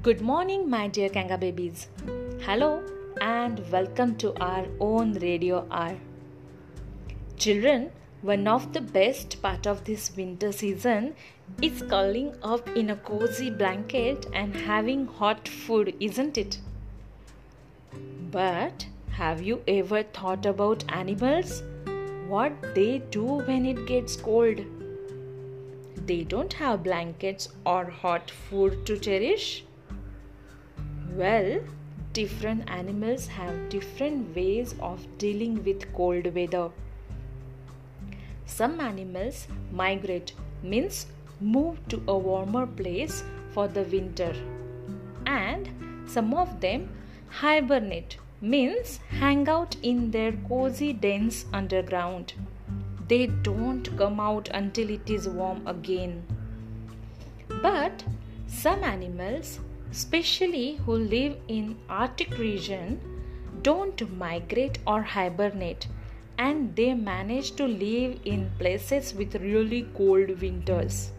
Good morning, my dear Kanga babies. Hello, and welcome to our own Radio R. Children, one of the best part of this winter season is curling up in a cozy blanket and having hot food, isn't it? But have you ever thought about animals? What they do when it gets cold? They don't have blankets or hot food to cherish well, different animals have different ways of dealing with cold weather. Some animals migrate, means move to a warmer place for the winter, and some of them hibernate, means hang out in their cozy dens underground. They don't come out until it is warm again. But some animals especially who live in arctic region don't migrate or hibernate. And they manage to live in places with really cold winters.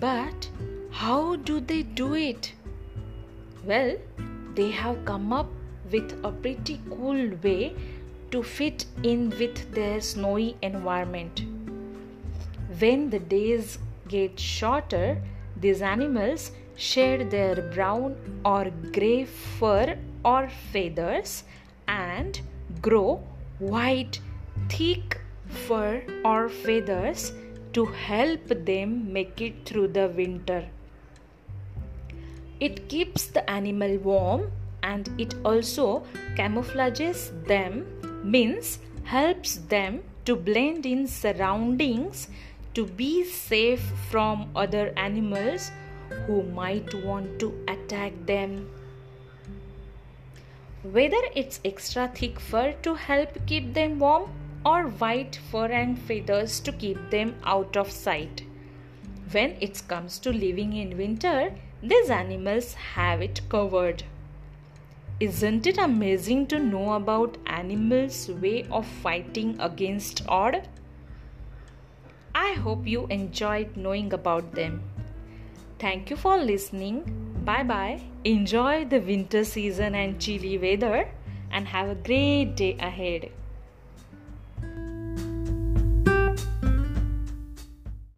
But how do they do it? Well they have come up with a pretty cool way to fit in with their snowy environment. When the days get shorter these animals shed their brown or gray fur or feathers and grow white, thick fur or feathers to help them make it through the winter. It keeps the animal warm and it also camouflages them, means helps them to blend in surroundings to be safe from other animals who might want to attack them. Whether it's extra thick fur to help keep them warm or white fur and feathers to keep them out of sight. When it comes to living in winter, these animals have it covered. Isn't it amazing to know about animals' way of fighting against odd? I hope you enjoyed knowing about them. Thank you for listening. Bye bye. Enjoy the winter season and chilly weather and have a great day ahead.